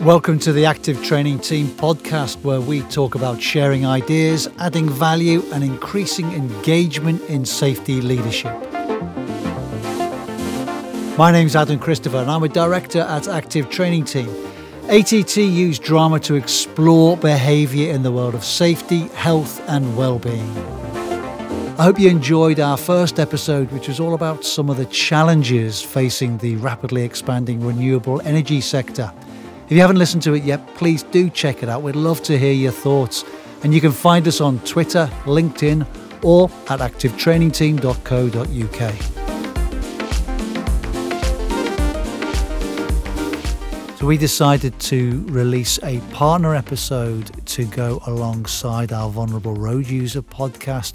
Welcome to the Active Training Team podcast, where we talk about sharing ideas, adding value, and increasing engagement in safety leadership. My name is Adam Christopher, and I'm a director at Active Training Team. ATT use drama to explore behaviour in the world of safety, health, and well-being. I hope you enjoyed our first episode, which was all about some of the challenges facing the rapidly expanding renewable energy sector. If you haven't listened to it yet, please do check it out. We'd love to hear your thoughts. And you can find us on Twitter, LinkedIn, or at activetrainingteam.co.uk. So we decided to release a partner episode to go alongside our Vulnerable Road User podcast.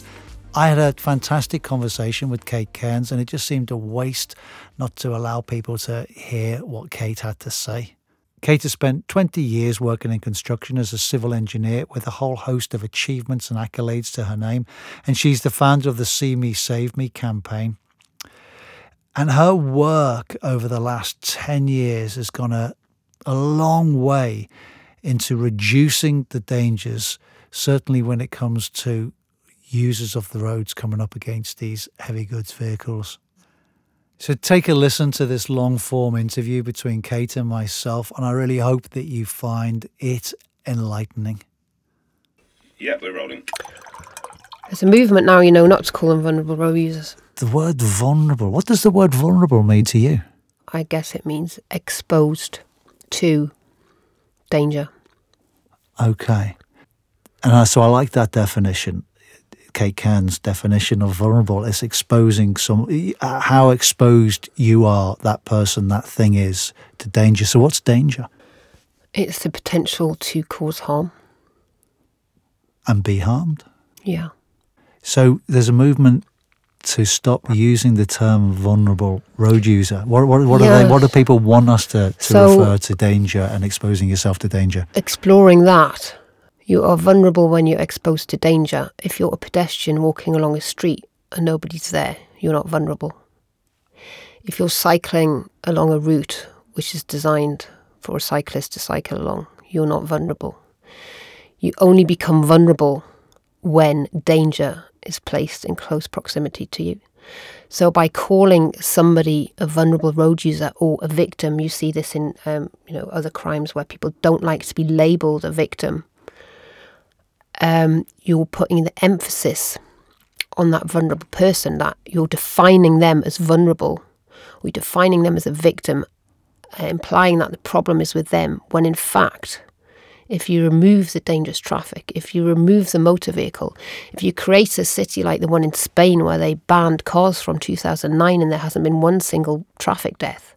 I had a fantastic conversation with Kate Cairns, and it just seemed a waste not to allow people to hear what Kate had to say. Kate has spent 20 years working in construction as a civil engineer with a whole host of achievements and accolades to her name, and she's the founder of the See Me Save Me campaign. And her work over the last 10 years has gone a, a long way into reducing the dangers, certainly when it comes to users of the roads coming up against these heavy goods vehicles. So take a listen to this long form interview between Kate and myself, and I really hope that you find it enlightening. Yeah, we're rolling. There's a movement now, you know, not to call them vulnerable road users. The word vulnerable, what does the word vulnerable mean to you? I guess it means exposed to danger. Okay. And I, so I like that definition. Kate Cairns' definition of vulnerable is exposing some how exposed you are, that person, that thing is to danger. So what's danger? It's the potential to cause harm. And be harmed. Yeah. So there's a movement to stop using the term vulnerable road user. What what, what Yeah. are they? What do people want us to, to So- refer to danger and exposing yourself to danger? Exploring that, you are vulnerable when you're exposed to danger. If you're a pedestrian walking along a street and nobody's there, you're not vulnerable. If you're cycling along a route which is designed for a cyclist to cycle along, you're not vulnerable. You only become vulnerable when danger is placed in close proximity to you. So, by calling somebody a vulnerable road user or a victim, you see this in um, you know other crimes where people don't like to be labelled a victim. Um, you're putting the emphasis on that vulnerable person that you're defining them as vulnerable, or defining them as a victim, uh, implying that the problem is with them. When in fact, if you remove the dangerous traffic, if you remove the motor vehicle, if you create a city like the one in Spain where they banned cars from 2009 and there hasn't been one single traffic death,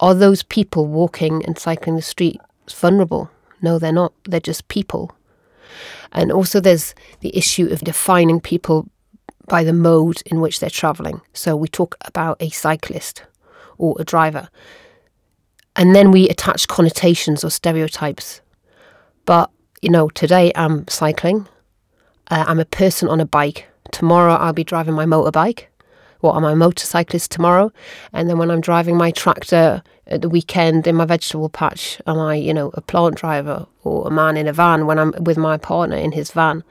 are those people walking and cycling the street vulnerable? No, they're not. They're just people. And also, there's the issue of defining people by the mode in which they're travelling. So, we talk about a cyclist or a driver, and then we attach connotations or stereotypes but, you know, today I'm cycling. Uh, I'm a person on a bike. Tomorrow I'll be driving my motorbike. What am I, a motorcyclist tomorrow? And then when I'm driving my tractor at the weekend in my vegetable patch, am I, you know, a plant driver or a man in a van when I'm with my partner in his van?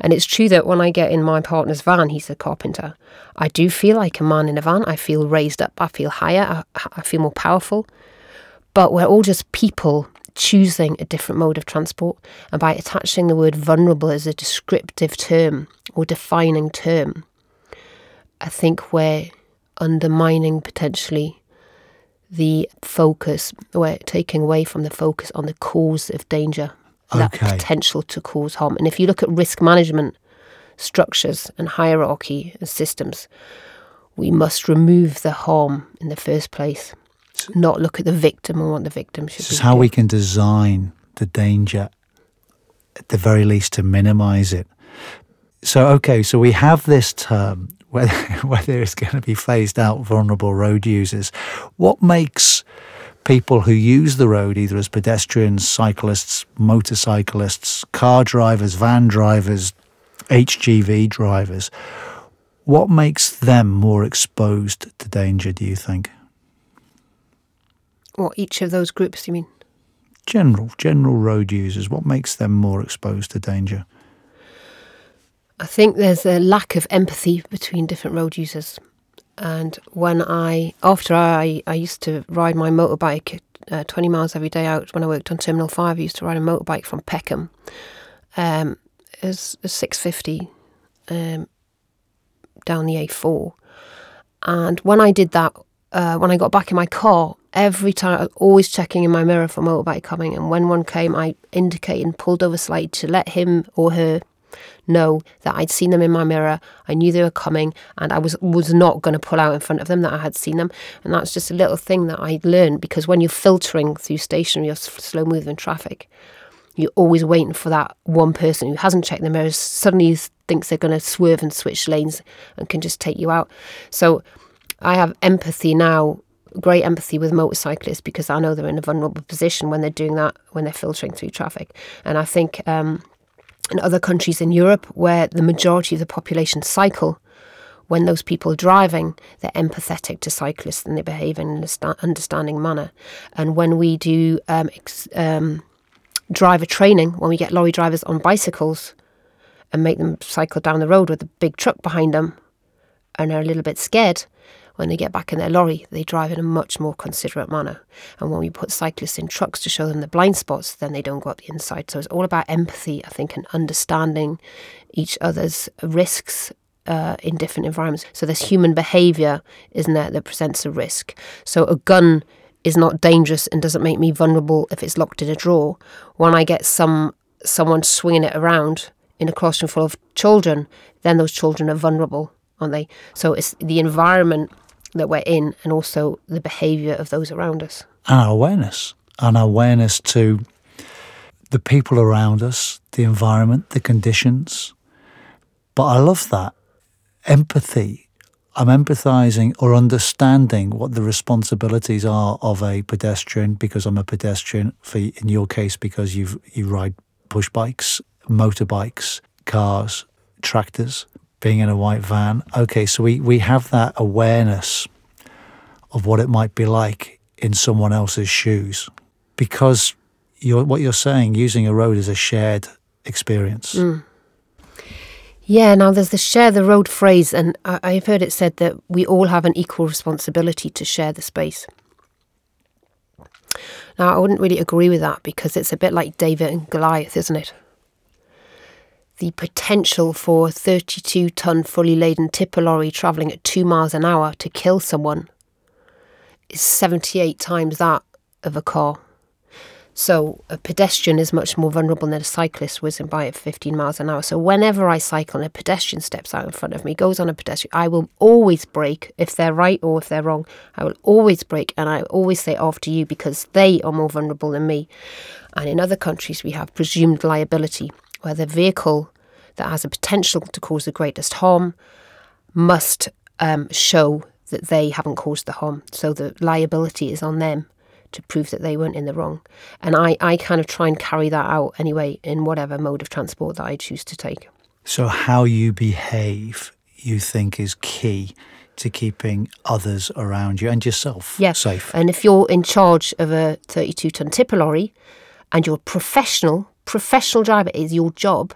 And it's true that when I get in my partner's van, he's a carpenter. I do feel like a man in a van. I feel raised up. I feel higher. I, I feel more powerful. But we're all just people choosing a different mode of transport. And by attaching the word vulnerable as a descriptive term or defining term, I think we're undermining potentially the focus, we're taking away from the focus on the cause of danger, that Okay. potential to cause harm. And if you look at risk management structures and hierarchy and systems, we must remove the harm in the first place, not look at the victim and what the victim should This is how doing. we can design the danger, at the very least, to minimize it. So, okay, so we have this term, whether, whether it's going to be phased out, vulnerable road users. What makes people who use the road, either as pedestrians, cyclists, motorcyclists, car drivers, van drivers, HGV drivers, what makes them more exposed to danger, do you think? What each of those groups? You mean? General, general road users. What makes them more exposed to danger? I think there's a lack of empathy between different road users. And when I, after I, I used to ride my motorbike uh, 20 miles every day out when I worked on Terminal 5, I used to ride a motorbike from Peckham. Um, it was a 650 um, down the A4. And when I did that, uh, when I got back in my car, every time I was always checking in my mirror for motorbike coming. And when one came, I indicated and pulled over slightly to let him or her know that I'd seen them in my mirror. I knew they were coming, and I was was not going to pull out in front of them. That I had seen them, and that's just a little thing that I learned because when you're filtering through stationary or slow moving traffic, you're always waiting for that one person who hasn't checked the mirrors suddenly thinks they're going to swerve and switch lanes and can just take you out. So I have empathy now, great empathy with motorcyclists because I know they're in a vulnerable position when they're doing that, when they're filtering through traffic. And I think um, in other countries in Europe where the majority of the population cycle, when those people are driving, they're empathetic to cyclists and they behave in an understanding manner. And when we do um, ex- um, driver training, when we get lorry drivers on bicycles and make them cycle down the road with a big truck behind them and are a little bit scared, when they get back in their lorry, they drive in a much more considerate manner. And when we put cyclists in trucks to show them the blind spots, then they don't go up the inside. So it's all about empathy, I think, and understanding each other's risks uh, in different environments. So there's human behaviour, isn't there, that presents a risk. So a gun is not dangerous and doesn't make me vulnerable if it's locked in a drawer. When I get some someone swinging it around in a classroom full of children, then those children are vulnerable, aren't they? So it's the environment that we're in and also the behaviour of those around us. And our awareness, and our awareness to the people around us, the environment, the conditions. But I love that empathy. I'm empathizing or understanding what the responsibilities are of a pedestrian because I'm a pedestrian. For in your case, because you you ride push bikes, motorbikes, cars, tractors being in a white van. Okay, so we, we have that awareness of what it might be like in someone else's shoes because you're, what you're saying, using a road is a shared experience. Mm. Yeah, now there's the share the road phrase, and I, have heard it said that we all have an equal responsibility to share the space. Now, I wouldn't really agree with that because it's a bit like David and Goliath, isn't it? The potential for a 32 ton fully laden tipper lorry travelling at two miles an hour to kill someone is 78 times that of a car. So a pedestrian is much more vulnerable than a cyclist whizzing by at 15 miles an hour. So whenever I cycle and a pedestrian steps out in front of me, goes on a pedestrian, I will always brake if they're right or if they're wrong. I will always brake and I always say after you because they are more vulnerable than me. And in other countries, we have presumed liability where the vehicle that has a potential to cause the greatest harm must um, show that they haven't caused the harm. So the liability is on them to prove that they weren't in the wrong. And I, I kind of try and carry that out anyway in whatever mode of transport that I choose to take. So, how you behave, you think, is key to keeping others around you and yourself yeah. safe. And if you're in charge of a 32 ton tipper lorry and you're a professional, driver is your job,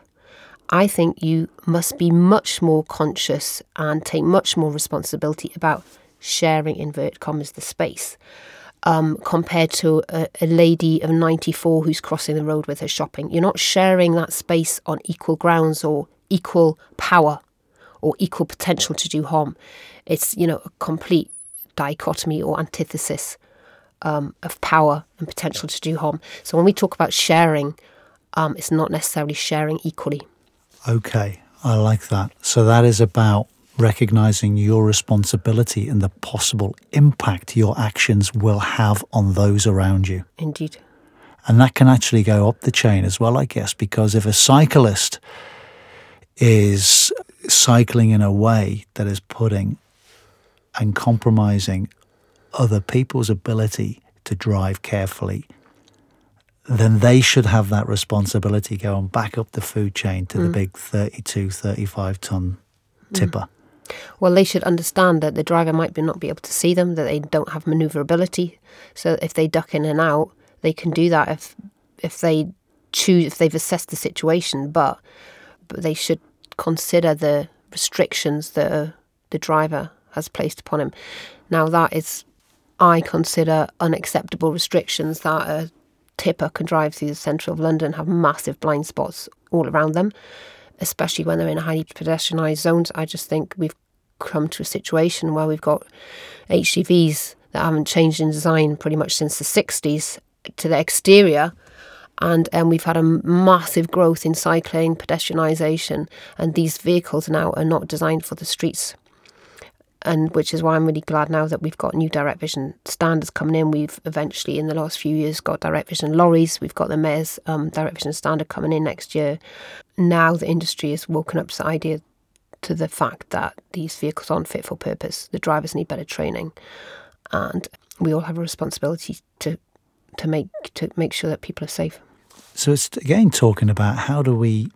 I think you must be much more conscious and take much more responsibility about sharing, invert commas, the space. Um, compared to a, a, lady of 94 who's crossing the road with her shopping. You're not sharing that space on equal grounds or equal power or equal potential to do harm. It's, you know, a complete dichotomy or antithesis um, of power and potential to do harm. So when we talk about sharing, um, it's not necessarily sharing equally. Okay, I like that. So that is about recognizing your responsibility and the possible impact your actions will have on those around you. Indeed. And that can actually go up the chain as well, I guess, because if a cyclist is cycling in a way that is putting and compromising other people's ability to drive carefully then they should have that responsibility going back up the food chain to mm. the big 32, 35 ton tipper. Well, they should understand that the driver might be not be able to see them, that they don't have maneuverability. So if they duck in and out, they can do that if if they choose if they've assessed the situation. But but they should consider the restrictions that uh, the driver has placed upon him. Now that is, I consider unacceptable restrictions that a tipper can drive through the centre of London, have massive blind spots all around them especially when they're in highly pedestrianised zones. I just think we've come to a situation where we've got HGVs that haven't changed in design pretty much since the 60s to the exterior. And um, we've had a massive growth in cycling, pedestrianisation, and these vehicles now are not designed for the streets and which is why I'm really glad now that we've got new direct vision standards coming in. We've eventually, in the last few years, got direct vision lorries. We've got the mayor's um, direct vision standard coming in next year. Now the industry has woken up to the idea to the fact that these vehicles aren't fit for purpose. The drivers need better training, and we all have a responsibility to to make to make sure that people are safe. So it's again talking about how do we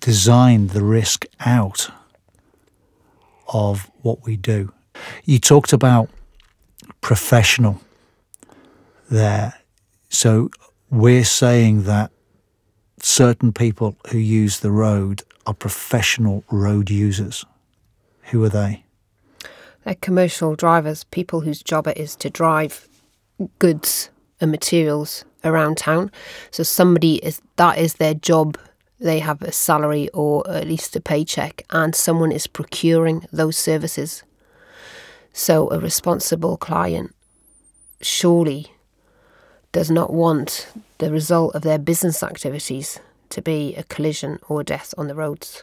design the risk out of what we do. You talked about professional there. So we're saying that certain people who use the road are professional road users. Who are they? They're commercial drivers, people whose job it is to drive goods and materials around town. So somebody is that is their job they have a salary or at least a paycheck, and someone is procuring those services. So, a responsible client surely does not want the result of their business activities to be a collision or death on the roads.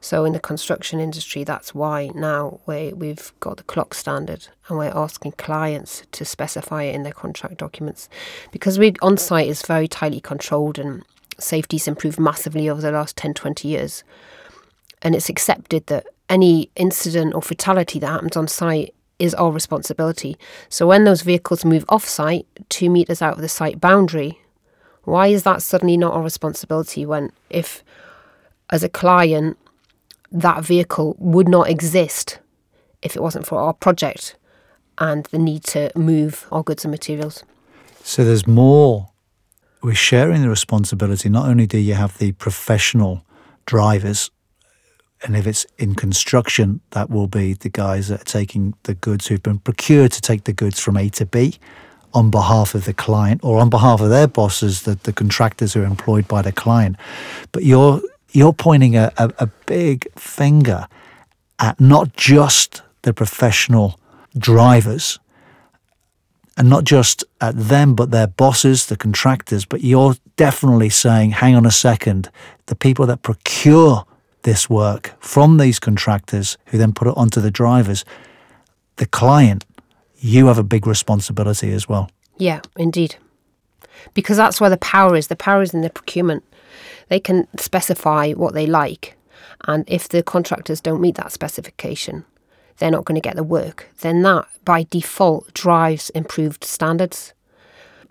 So, in the construction industry, that's why now we, we've got the CLOCS standard and we're asking clients to specify it in their contract documents because we on site is very tightly controlled and safety's improved massively over the last 10, 20 years. And it's accepted that any incident or fatality that happens on site is our responsibility. So when those vehicles move off site, two metres out of the site boundary, why is that suddenly not our responsibility when, if as a client, that vehicle would not exist if it wasn't for our project and the need to move our goods and materials? So there's more we're sharing the responsibility. Not only do you have the professional drivers, and if it's in construction, that will be the guys that are taking the goods who've been procured to take the goods from A to B on behalf of the client or on behalf of their bosses, the, the contractors who are employed by the client. But you're you're pointing a, a, a big finger at not just the professional drivers and not just at them, but their bosses, the contractors. But you're definitely saying, hang on a second, the people that procure this work from these contractors who then put it onto the drivers, the client, you have a big responsibility as well. Yeah, indeed. Because that's where the power is. The power is in the procurement. They can specify what they like. And if the contractors don't meet that specification, they're not going to get the work, then that by default drives improved standards.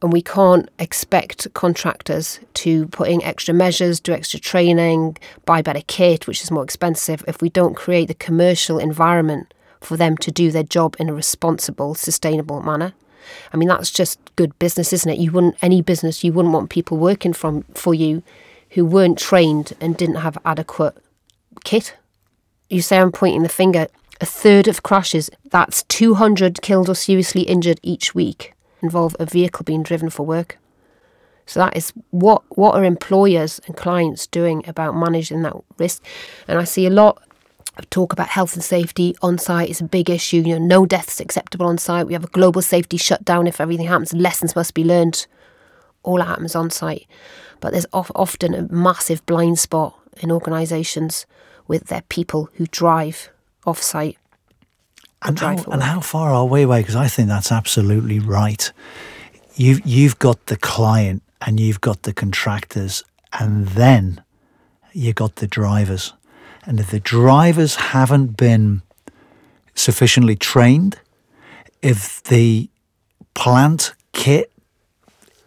And we can't expect contractors to put in extra measures, do extra training, buy better kit, which is more expensive, if we don't create the commercial environment for them to do their job in a responsible, sustainable manner. I mean, that's just good business, isn't it? You wouldn't any business you wouldn't want people working from for you who weren't trained and didn't have adequate kit. You say I'm pointing the finger a third of crashes, that's 200 killed or seriously injured each week, involve a vehicle being driven for work. So that is what what are employers and clients doing about managing that risk? And I see a lot of talk about health and safety on site is a big issue. You know, no deaths acceptable on site. We have a global safety shutdown if everything happens. Lessons must be learned. All that happens on site, but there's often a massive blind spot in organisations with their people who drive off-site. And how, and how far are we away? Because I think that's absolutely right. You've you've got the client and you've got the contractors, and then you've got the drivers. And if the drivers haven't been sufficiently trained, if the plant kit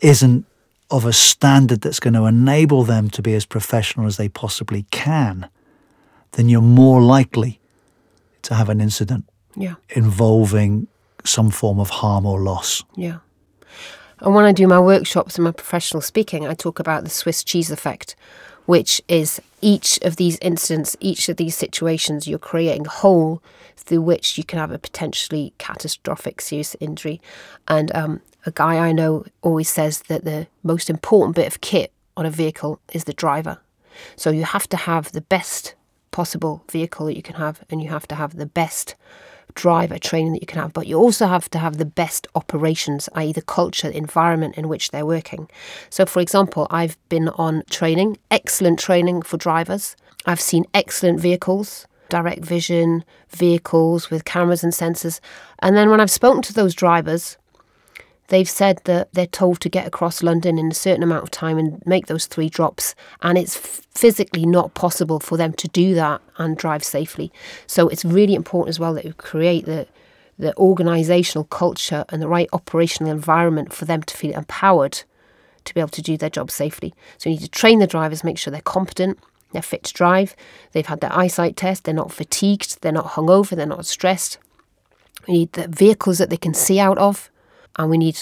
isn't of a standard that's going to enable them to be as professional as they possibly can, then you're more likely to have an incident Yeah. involving some form of harm or loss. Yeah. And when I do my workshops and my professional speaking, I talk about the Swiss cheese effect, which is each of these incidents, each of these situations, you're creating a hole through which you can have a potentially catastrophic serious injury. And um, a guy I know always says that the most important bit of kit on a vehicle is the driver. So you have to have the best possible vehicle that you can have, and you have to have the best driver training that you can have, but you also have to have the best operations, i.e., the culture, the environment in which they're working. So, for example, I've been on training, excellent training for drivers. I've seen excellent vehicles, direct vision vehicles with cameras and sensors. And then when I've spoken to those drivers, they've said that they're told to get across London in a certain amount of time and make those three drops, and it's physically not possible for them to do that and drive safely. So it's really important as well that we create the the organisational culture and the right operational environment for them to feel empowered to be able to do their job safely. So you need to train the drivers, make sure they're competent, they're fit to drive, they've had their eyesight test, they're not fatigued, they're not hungover, they're not stressed. We need the vehicles that they can see out of and we need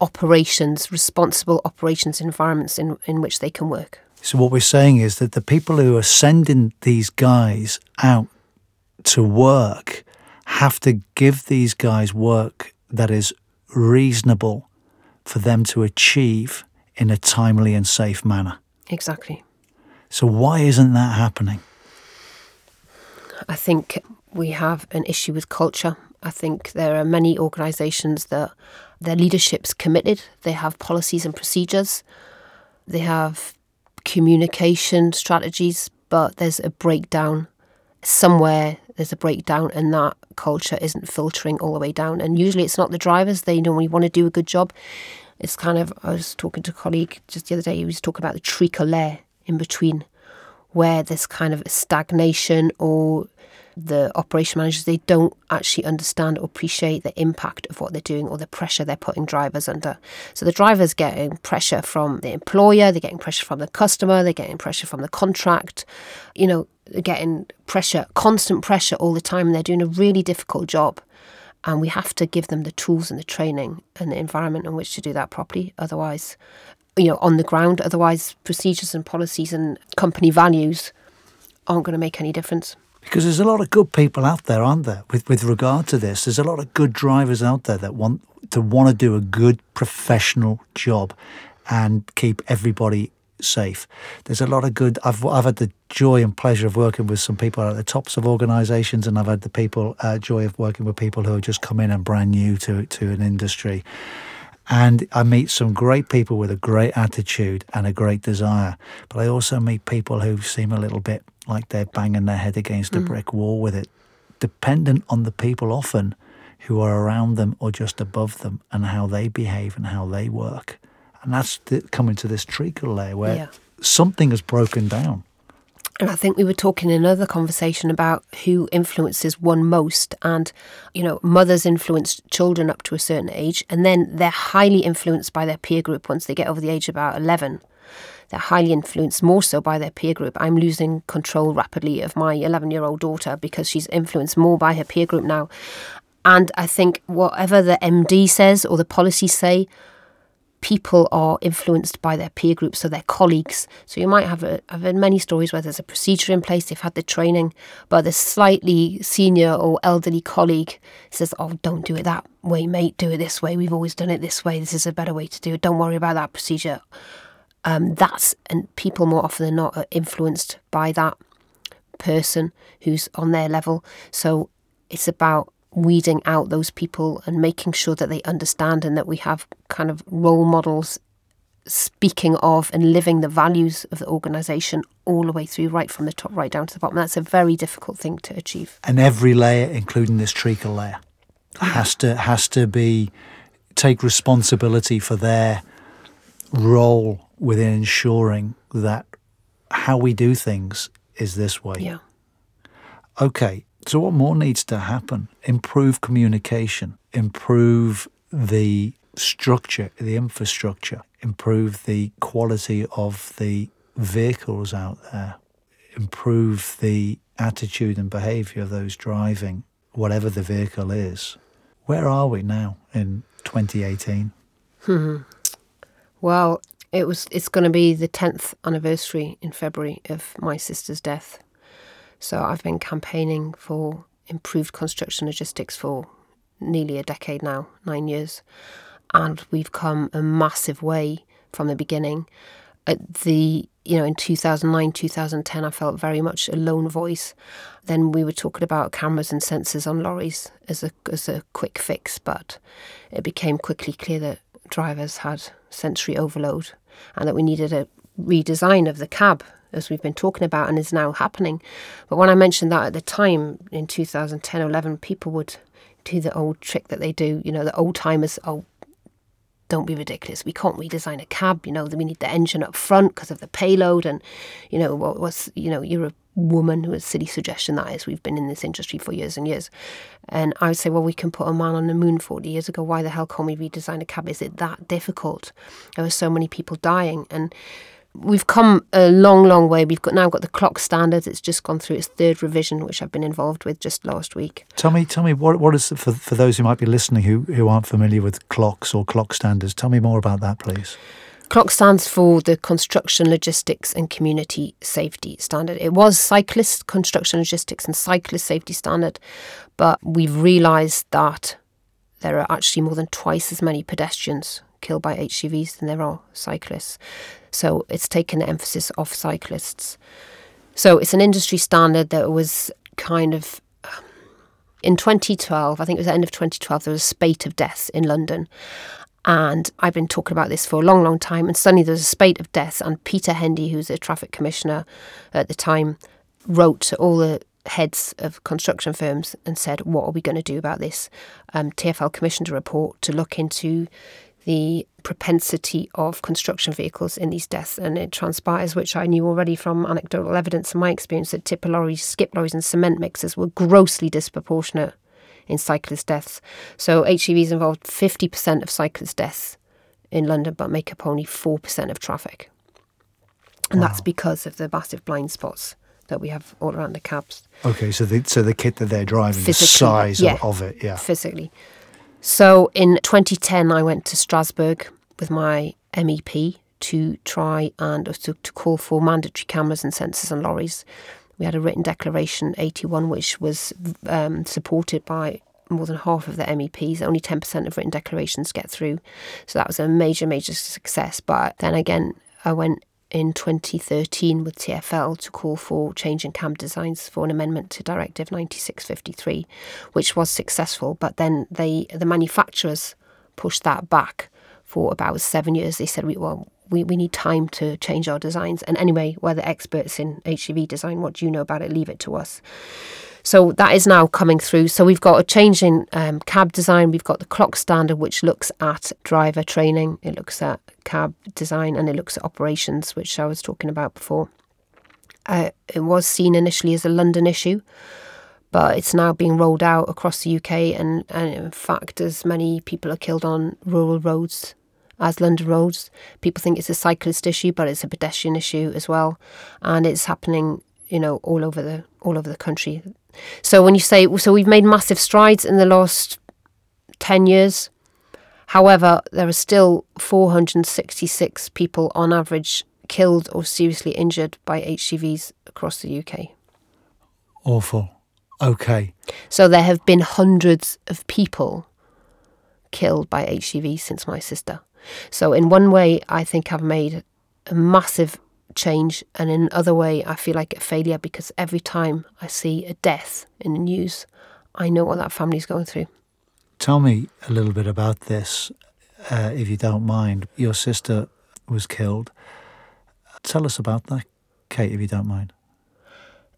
operations, responsible operations environments in, in which they can work. So, what we're saying is that the people who are sending these guys out to work have to give these guys work that is reasonable for them to achieve in a timely and safe manner. Exactly. So, why isn't that happening? I think we have an issue with culture. I think there are many organisations that their leadership's committed. They have policies and procedures. They have communication strategies, but there's a breakdown somewhere. There's a breakdown, and that culture isn't filtering all the way down. And usually, it's not the drivers. They normally want to do a good job. It's kind of. I was talking to a colleague just the other day. He was talking about the layer in between, where there's kind of stagnation or the operation managers they don't actually understand or appreciate the impact of what they're doing or the pressure they're putting drivers under. So the drivers getting pressure from the employer, they're getting pressure from the customer, they're getting pressure from the contract, you know, getting pressure, constant pressure all the time, and they're doing a really difficult job. And we have to give them the tools and the training and the environment in which to do that properly. Otherwise, you know, on the ground, otherwise procedures and policies and company values aren't going to make any difference. Because there's a lot of good people out there, aren't there? With with regard to this, there's a lot of good drivers out there that want to want to do a good professional job and keep everybody safe. There's a lot of good. I've I've had the joy and pleasure of working with some people at the tops of organisations, and I've had the people uh, joy of working with people who have just come in and brand new to to an industry. And I meet some great people with a great attitude and a great desire. But I also meet people who seem a little bit like they're banging their head against a Mm. brick wall with it, dependent on the people often who are around them or just above them and how they behave and how they work. And that's the, coming to this treacle layer where Yeah. something has broken down. And I think we were talking in another conversation about who influences one most. And, you know, mothers influence children up to a certain age, and then they're highly influenced by their peer group once they get over the age of about 11. They're highly influenced more so by their peer group. I'm losing control rapidly of my 11 year old daughter because she's influenced more by her peer group now. And I think whatever the MD says or the policies say, people are influenced by their peer groups, so their colleagues. So you might have a, I've had many stories where there's a procedure in place, they've had the training, but the slightly senior or elderly colleague says, "Oh, don't do it that way, mate. Do it this way. We've always done it this way. This is a better way to do it. Don't worry about that procedure." Um, that's and people more often than not are influenced by that person who's on their level. So it's about weeding out those people and making sure that they understand and that we have kind of role models speaking of and living the values of the organisation all the way through, right from the top right down to the bottom. That's a very difficult thing to achieve. And every layer, including this treacle layer, has to has to be take responsibility for their role within ensuring that how we do things is this way. Yeah. Okay, so what more needs to happen? Improve communication, improve the structure, the infrastructure, improve the quality of the vehicles out there, improve the attitude and behaviour of those driving, whatever the vehicle is. Where are we now in 2018? Hmm. Well, it was. It's going to be the tenth anniversary in February of my sister's death. So I've been campaigning for improved construction logistics for nearly a decade now, nine years, and we've come a massive way from the beginning. At the you know in 2009 2010 I felt very much a lone voice. Then we were talking about cameras and sensors on lorries as a as a quick fix but it became quickly clear that drivers had sensory overload and that we needed a redesign of the cab as we've been talking about and is now happening but when I mentioned that at the time in 2010 or 11 people would do the old trick that they do you know the old timers oh don't be ridiculous. We can't redesign a cab. You know, we need the engine up front because of the payload. And, you know, what was, you know, you're a woman who a silly suggestion that is. We've been in this industry for years and years. And I would say, well, we can put a man on the moon 40 years ago. Why the hell can't we redesign a cab? Is it that difficult? There were so many people dying. And, we've come a long, long way. We've got now got the CLOCS standards. It's just gone through its third revision, which I've been involved with just last week. Tell me, tell me what what is for for those who might be listening who who aren't familiar with CLOCS or CLOCS standards. Tell me more about that, please. CLOCS stands for the Construction Logistics and Community Safety Standard. It was Cyclist Construction Logistics and Cyclist Safety Standard, but we've realised that there are actually more than twice as many pedestrians killed by HGVs than there are cyclists. So it's taken the emphasis off cyclists. So it's an industry standard that was kind of um, in 2012, I think it was the end of 2012, there was a spate of deaths in London. And I've been talking about this for a long, long time. And suddenly there was a spate of deaths. And Peter Hendy, who's a traffic commissioner at the time, wrote to all the heads of construction firms and said, What are we going to do about this? Um, TFL commissioned a report to look into the propensity of construction vehicles in these deaths. And it transpires, which I knew already from anecdotal evidence and my experience, that tipper lorries, skip lorries, and cement mixers were grossly disproportionate in cyclist deaths. So HGVs involved 50% of cyclist deaths in London, but make up only 4% of traffic. And wow. that's because of the massive blind spots that we have all around the cabs. Okay, so the so the kit that they're driving, physically, the size yeah, of, of, it, yeah, physically. So in 2010, I went to Strasbourg with my MEP to try and to, to call for mandatory cameras and sensors on lorries. We had a written declaration 81, which was um, supported by more than half of the MEPs. Only 10% of written declarations get through. So that was a major, major success. But then again, I went in 2013 with TFL to call for change in cab designs for an amendment to Directive 9653, which was successful. But then they, the manufacturers pushed that back for about seven years. They said, well, we, we need time to change our designs. And anyway, we're the experts in HGV design. What do you know about it? Leave it to us. So that is now coming through. So we've got a change in um, cab design. We've got the CLOCS standard, which looks at driver training. It looks at cab design and it looks at operations, which I was talking about before. Uh, it was seen initially as a London issue, but it's now being rolled out across the UK. And, and in fact, as many people are killed on rural roads as London roads, people think it's a cyclist issue, but it's a pedestrian issue as well. And it's happening, you know, all over the all over the country. So when you say, so we've made massive strides in the last 10 years. However, there are still 466 people on average killed or seriously injured by HGVs across the UK. Awful. Okay. So there have been hundreds of people killed by HGV since my sister. So in one way, I think I've made a massive change, and in another way, I feel like a failure because every time I see a death in the news, I know what that family's going through. Tell me a little bit about this, uh, if you don't mind. Your sister was killed. Tell us about that, Kate, if you don't mind.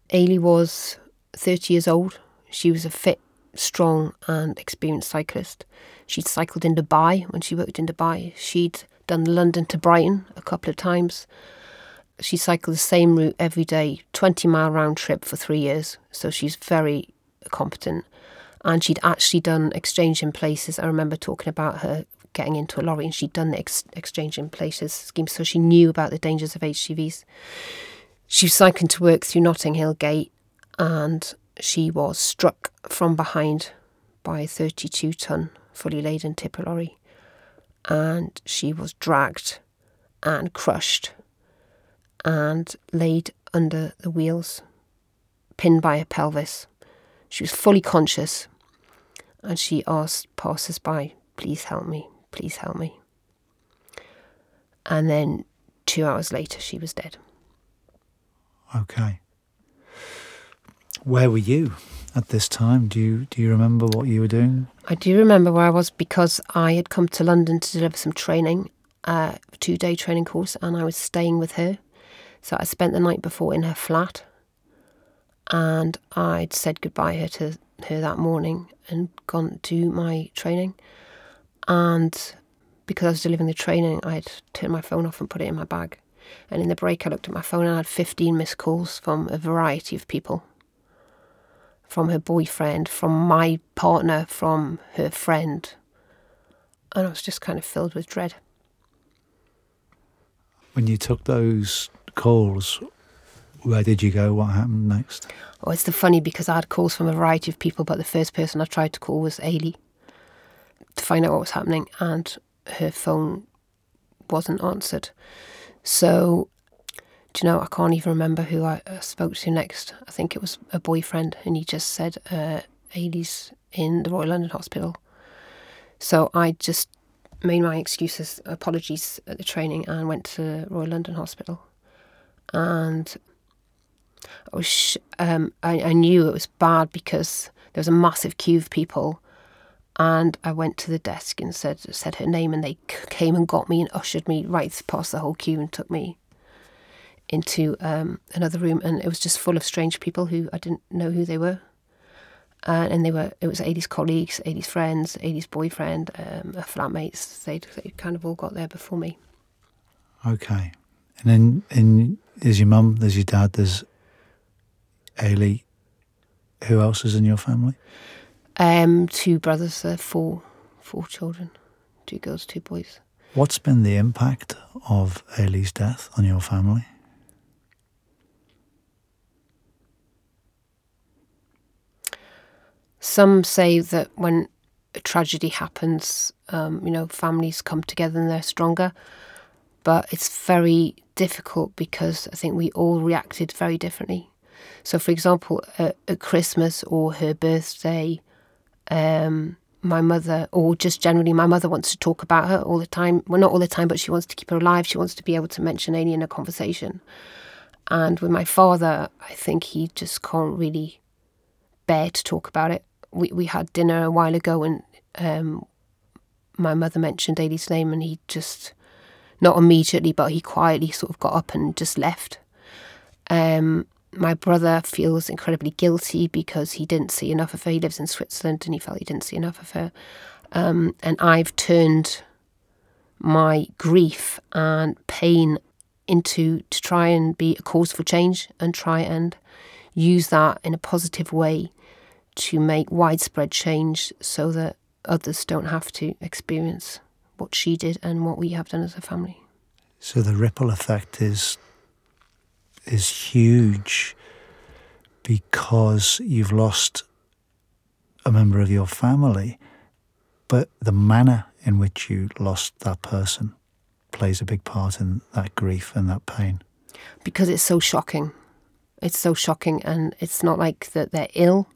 Eilidh was 30 years old. She was a fit, strong, and experienced cyclist. She'd cycled in Dubai when she worked in Dubai. She'd done London to Brighton a couple of times she cycled the same route every day, 20 mile round trip for three years. So she's very competent. And she'd actually done Exchanging Places. I remember talking about her getting into a lorry and she'd done the ex- Exchanging Places scheme. So she knew about the dangers of HGVs. She was cycling to work through Notting Hill Gate and she was struck from behind by a 32 ton fully laden tipper lorry and she was dragged and crushed and laid under the wheels, pinned by her pelvis. She was fully conscious and she asked passers by, Please help me, please help me. And then two hours later, she was dead. Okay. Where were you at this time? Do you do you remember what you were doing? I do remember where I was because I had come to London to deliver some training, uh, a two day training course, and I was staying with her. So I spent the night before in her flat, and I'd said goodbye to her that morning and gone to my training. And because I was delivering the training, I'd turned my phone off and put it in my bag. And in the break, I looked at my phone and I had 15 missed calls from a variety of people from her boyfriend, from my partner, from her friend. And I was just kind of filled with dread. When you took those calls, where did you go? What happened next? Oh, it's the funny because I had calls from a variety of people, but the first person I tried to call was Eilidh to find out what was happening, and her phone wasn't answered. So, do you know, I can't even remember who I uh, spoke to next. I think it was a boyfriend, and he just said, uh, Eilidh's in the Royal London Hospital. So I just made my excuses, apologies at the training, and went to Royal London Hospital. And I was, sh- um, I, I knew it was bad because there was a massive queue of people. And I went to the desk and said said her name, and they came and got me and ushered me right past the whole queue and took me into um, another room, and it was just full of strange people who I didn't know who they were, uh, and they were it was Eilidh's colleagues, Eilidh's friends, Eilidh's boyfriend, um, flatmates. They they kind of all got there before me. Okay, and then in there's your mum, there's your dad, there's Eilidh. Who else is in your family? Um, two brothers, uh, four four children, two girls, two boys. What's been the impact of Eilidh's death on your family? Some say that when a tragedy happens, um, you know, families come together and they're stronger. But it's very difficult because I think we all reacted very differently. So, for example, at, at Christmas or her birthday, um, my mother, or just generally, my mother wants to talk about her all the time. Well, not all the time, but she wants to keep her alive. She wants to be able to mention Amy in a conversation. And with my father, I think he just can't really bear to talk about it. We we had dinner a while ago, and um, my mother mentioned Eilidh's name, and he just not immediately, but he quietly sort of got up and just left. Um, my brother feels incredibly guilty because he didn't see enough of her. He lives in Switzerland and he felt he didn't see enough of her. Um, and I've turned my grief and pain into to try and be a cause for change and try and use that in a positive way to make widespread change so that others don't have to experience what she did and what we have done as a family. So the ripple effect is is huge because you've lost a member of your family, but the manner in which you lost that person plays a big part in that grief and that pain. Because it's so shocking. It's so shocking, and it's not like that they're ill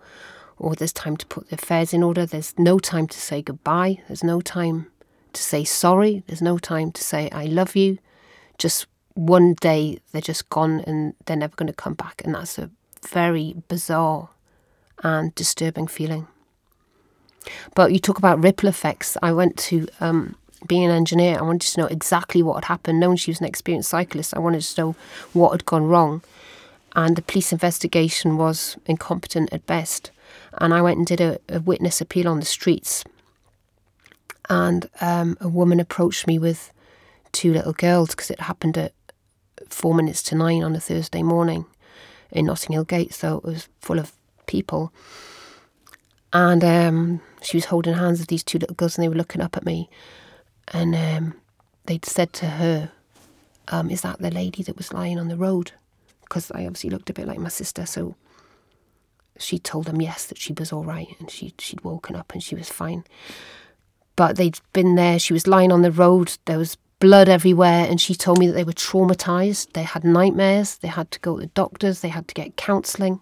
or there's time to put their affairs in order. There's no time to say goodbye. There's no time to say sorry. There's no time to say I love you. Just one day they're just gone and they're never going to come back. And that's a very bizarre and disturbing feeling. But you talk about ripple effects. I went to, um, being an engineer, I wanted to know exactly what had happened. Knowing she was an experienced cyclist, I wanted to know what had gone wrong. And the police investigation was incompetent at best. And I went and did a, a witness appeal on the streets. And um, a woman approached me with two little girls because it happened at four minutes to nine on a Thursday morning in Notting Hill Gate, so it was full of people. And um, she was holding hands with these two little girls, and they were looking up at me. And um, they'd said to her, um, "Is that the lady that was lying on the road?" because I obviously looked a bit like my sister. So she told them yes that she was all right and she she'd woken up and she was fine. But they'd been there. She was lying on the road. There was blood everywhere, and she told me that they were traumatized. They had nightmares. They had to go to the doctors. They had to get counselling.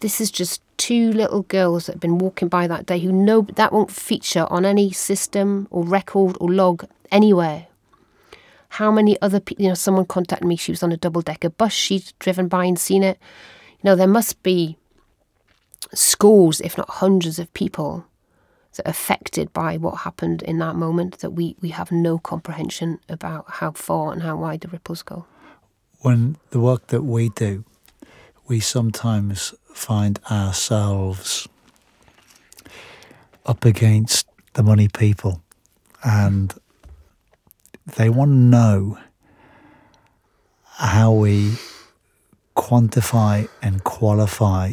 This is just two little girls that have been walking by that day who know that won't feature on any system or record or log anywhere. How many other people, you know, someone contacted me, she was on a double decker bus, she'd driven by and seen it. You know, there must be scores, if not hundreds of people that are affected by what happened in that moment that we, we have no comprehension about how far and how wide the ripples go. When the work that we do, we sometimes find ourselves up against the money people and they want to know how we quantify and qualify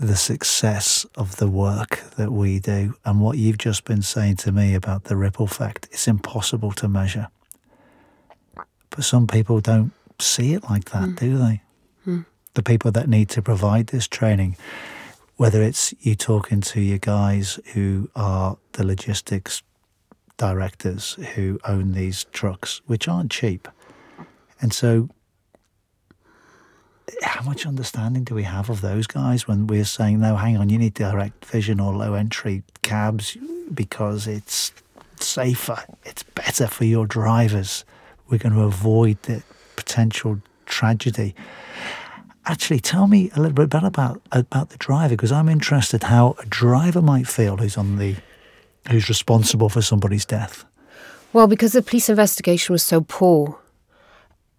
the success of the work that we do and what you've just been saying to me about the ripple effect it's impossible to measure but some people don't see it like that mm. do they mm. the people that need to provide this training whether it's you talking to your guys who are the logistics directors who own these trucks which aren't cheap and so how much understanding do we have of those guys when we're saying, no, hang on, you need direct vision or low entry cabs because it's safer, it's better for your drivers. We're going to avoid the potential tragedy. Actually, tell me a little bit better about about the driver because I'm interested how a driver might feel who's on the who's responsible for somebody's death. Well, because the police investigation was so poor,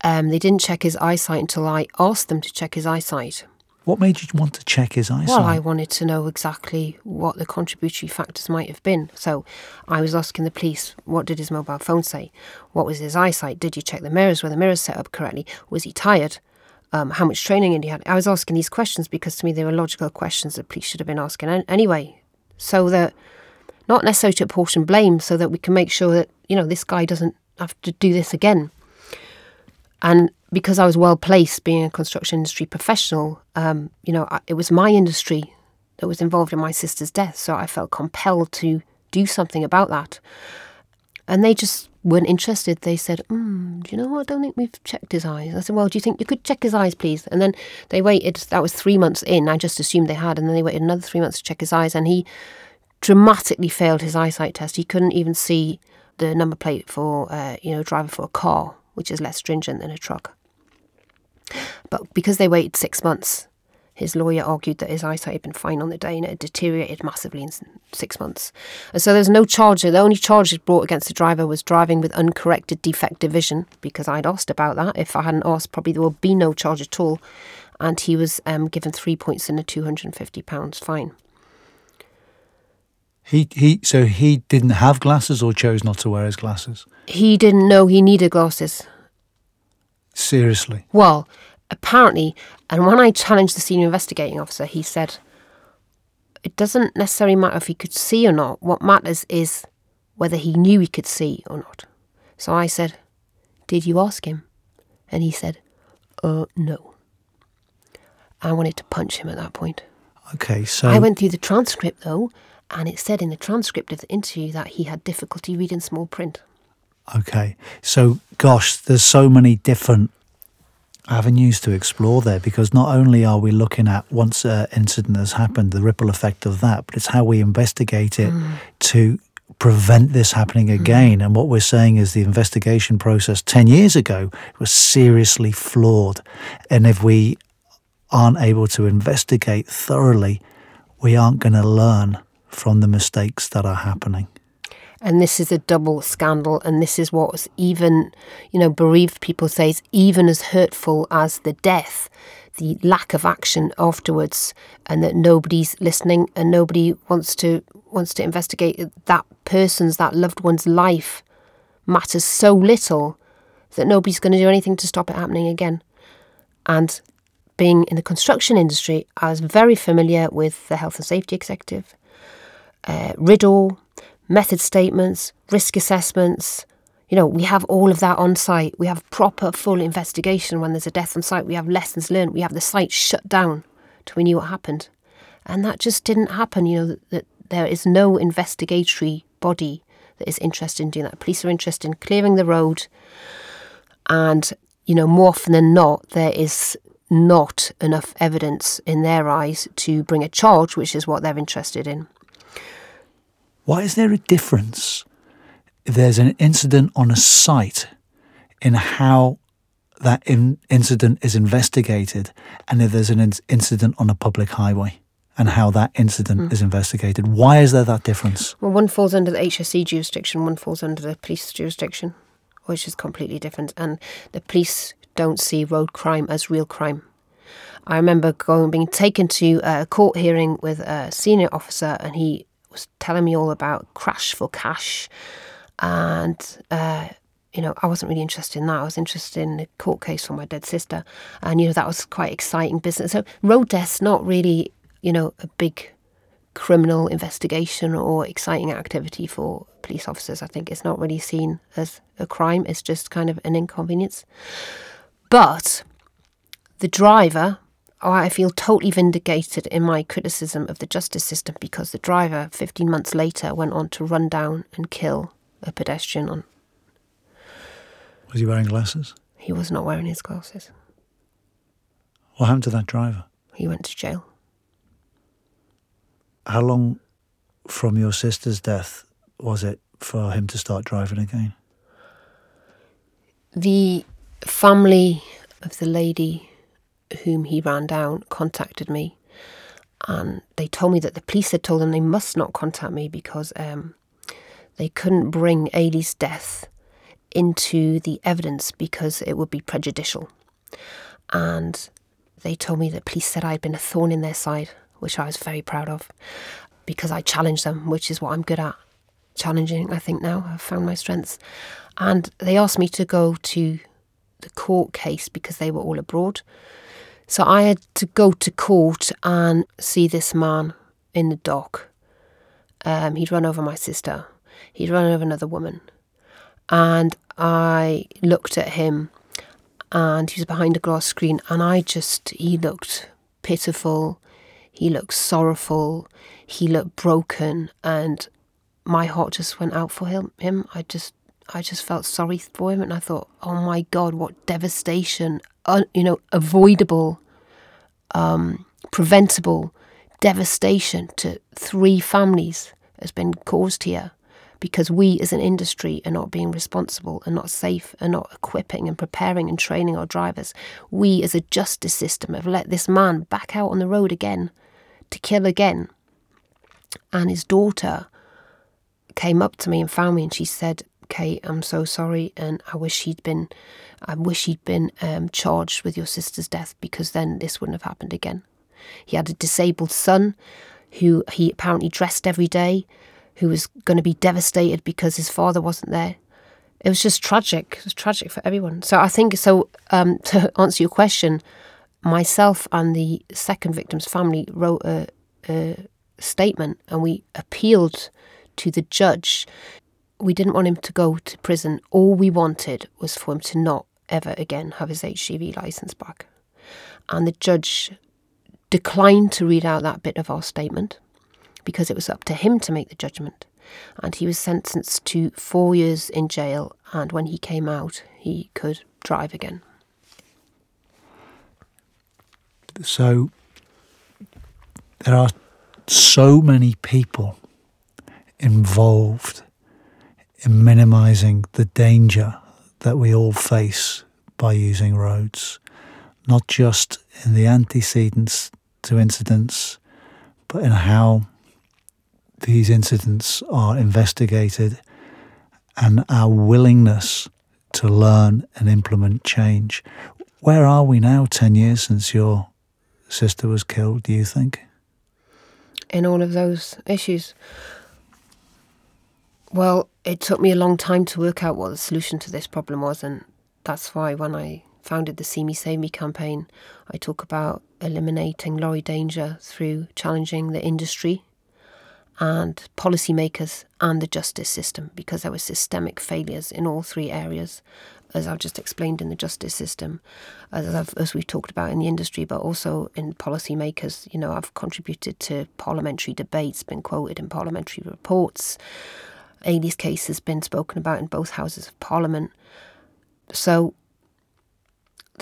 um, they didn't check his eyesight until I asked them to check his eyesight. What made you want to check his eyesight? Well, I wanted to know exactly what the contributory factors might have been. So I was asking the police, what did his mobile phone say? What was his eyesight? Did you check the mirrors? Were the mirrors set up correctly? Was he tired? Um, how much training did he have? I was asking these questions because to me they were logical questions that police should have been asking anyway. So that, not necessarily to apportion blame, so that we can make sure that, you know, this guy doesn't have to do this again. And because I was well placed, being a construction industry professional, um, you know, it was my industry that was involved in my sister's death. So I felt compelled to do something about that. And they just weren't interested. They said, mm, Do you know what? I don't think we've checked his eyes. I said, Well, do you think you could check his eyes, please? And then they waited. That was three months in. I just assumed they had. And then they waited another three months to check his eyes. And he dramatically failed his eyesight test. He couldn't even see the number plate for, uh, you know, driver for a car which is less stringent than a truck. But because they waited six months, his lawyer argued that his eyesight had been fine on the day and it had deteriorated massively in six months. And so there's no charge. The only charge brought against the driver was driving with uncorrected defective vision, because I'd asked about that. If I hadn't asked, probably there would be no charge at all. And he was um, given three points and a £250 fine. He he. So he didn't have glasses, or chose not to wear his glasses. He didn't know he needed glasses. Seriously. Well, apparently, and when I challenged the senior investigating officer, he said, "It doesn't necessarily matter if he could see or not. What matters is whether he knew he could see or not." So I said, "Did you ask him?" And he said, "Uh, no." I wanted to punch him at that point. Okay, so I went through the transcript though, and it said in the transcript of the interview that he had difficulty reading small print. Okay, so gosh, there's so many different avenues to explore there because not only are we looking at once an incident has happened, the ripple effect of that, but it's how we investigate it mm. to prevent this happening mm. again. Mm. And what we're saying is the investigation process 10 years ago was seriously flawed. And if we aren't able to investigate thoroughly, we aren't going to learn from the mistakes that are happening. And this is a double scandal, and this is what's even, you know, bereaved people say is even as hurtful as the death, the lack of action afterwards, and that nobody's listening and nobody wants to wants to investigate that person's, that loved one's life matters so little that nobody's going to do anything to stop it happening again. And being in the construction industry, I was very familiar with the health and safety executive uh, RIDDOR, method statements, risk assessments, You know, we have all of that on site. We have proper full investigation when there's a death on site. We have lessons learned. We have the site shut down till we knew what happened. And that just didn't happen. You know, that there is no investigatory body that is interested in doing that. Police are interested in clearing the road. And, you know, more often than not, there is not enough evidence in their eyes to bring a charge, which is what they're interested in. Why is there a difference if there's an incident on a site in how that in- incident is investigated and if there's an in- incident on a public highway and how that incident mm. is investigated? Why is there that difference? Well, one falls under the HSE jurisdiction, one falls under the police jurisdiction, which is completely different. And the police don't see road crime as real crime. I remember going being taken to a court hearing with a senior officer, and he was telling me all about crash for cash and uh, you know, I wasn't really interested in that. I was interested in the court case for my dead sister, and you know that was quite exciting business. So road death's not really, you know, a big criminal investigation or exciting activity for police officers. I think it's not really seen as a crime. It's just kind of an inconvenience. But the driver, Oh, I feel totally vindicated in my criticism of the justice system because the driver, 15 months later, went on to run down and kill a pedestrian on. Was he wearing glasses? He was not wearing his glasses. What happened to that driver? He went to jail. How long from your sister's death was it for him to start driving again? The family of the lady whom he ran down contacted me and they told me that the police had told them they must not contact me because um, they couldn't bring Eilidh's death into the evidence because it would be prejudicial. And they told me that police said I'd been a thorn in their side, which I was very proud of because I challenged them, which is what I'm good at. Challenging, I think now. I've found my strengths. And they asked me to go to the court case because they were all abroad. So I had to go to court and see this man in the dock. Um, he'd run over my sister He'd run over another woman. And I looked at him and he was behind a glass screen and I just, he looked pitiful. He looked sorrowful. He looked broken. And my heart just went out for him. him. I just, I just felt sorry for him. And I thought, oh my God, what devastation, uh, you know, avoidable, um, preventable devastation to three families has been caused here because we as an industry are not being responsible and not safe and not equipping and preparing and training our drivers. We as a justice system have let this man back out on the road again to kill again. And his daughter came up to me and found me and she said, Kate, I'm so sorry, and I wish he'd been, I wish he'd been um, charged with your sister's death because then this wouldn't have happened again. He had a disabled son, who he apparently dressed every day, who was going to be devastated because his father wasn't there. It was just tragic. It was tragic for everyone. So I think so. Um, to answer your question, myself and the second victim's family wrote a, a statement, and we appealed to the judge. We didn't want him to go to prison. All we wanted was for him to not ever again have his HGV license back. And the judge declined to read out that bit of our statement because it was up to him to make the judgment. And he was sentenced to four years in jail, and when he came out, he could drive again. So there are so many people involved in minimizing the danger that we all face by using roads, not just in the antecedents to incidents, but in how these incidents are investigated and our willingness to learn and implement change. Where are we now, 10 years since your sister was killed, do you think? In all of those issues. Well, it took me a long time to work out what the solution to this problem was, and that's why when I founded the See Me Save Me campaign, I talk about eliminating lorry danger through challenging the industry and policymakers and the justice system because there were systemic failures in all three areas, as I've just explained in the justice system, as, as we've talked about in the industry, but also in policymakers. You know, I've contributed to parliamentary debates, been quoted in parliamentary reports. Eilidh's case has been spoken about in both houses of parliament. So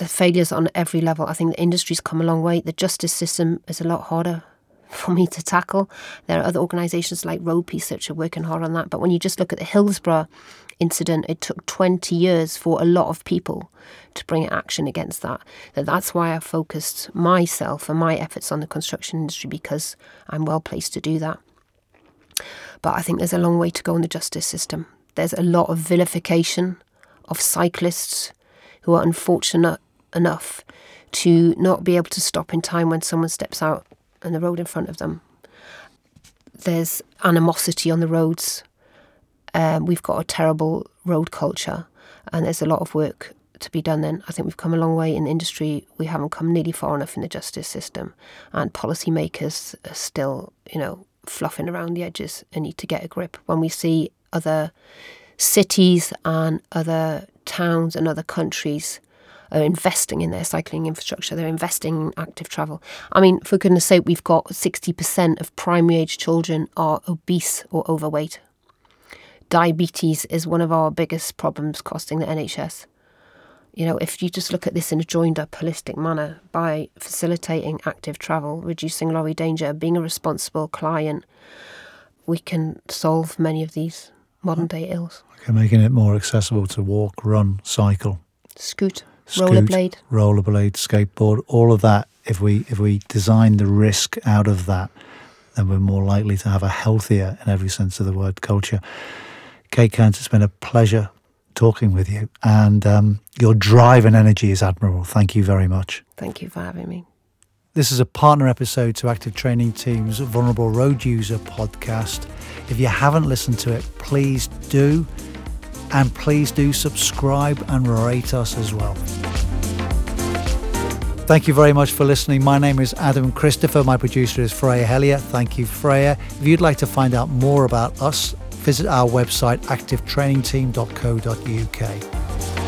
the failures on every level. I think the industry's come a long way. The justice system is a lot harder for me to tackle. There are other organisations like Road Peace are working hard on that. But when you just look at the Hillsborough incident, it took 20 years for a lot of people to bring action against that. That that's why I focused myself and my efforts on the construction industry because I'm well placed to do that. But I think there's a long way to go in the justice system. There's a lot of vilification of cyclists who are unfortunate enough to not be able to stop in time when someone steps out on the road in front of them. There's animosity on the roads. Um, we've got a terrible road culture, and there's a lot of work to be done then. I think we've come a long way in the industry. We haven't come nearly far enough in the justice system, and policymakers are still, you know, fluffing around the edges and need to get a grip. When we see other cities and other towns and other countries are investing in their cycling infrastructure. They're investing in active travel. I mean, for goodness sake, we've got 60% of primary age children are obese or overweight. Diabetes is one of our biggest problems costing the NHS. You know, if you just look at this in a joined up, holistic manner by facilitating active travel, reducing lorry danger, being a responsible client, we can solve many of these modern day ills. Okay, making it more accessible to walk, run, cycle, scoot, scoot rollerblade, rollerblade, skateboard, all of that. If we if we design the risk out of that, then we're more likely to have a healthier, in every sense of the word, culture. Kate Cairns, it's been a pleasure talking with you, and um, your drive and energy is admirable. Thank you very much. Thank you for having me. This is a partner episode to Active Training Team's Vulnerable Road User podcast. If you haven't listened to it, please do. And please do subscribe and rate us as well. Thank you very much for listening. My name is Adam Christopher. My producer is Freya Hellier. Thank you, Freya. If you'd like to find out more about us, visit our website activetrainingteam.co.uk.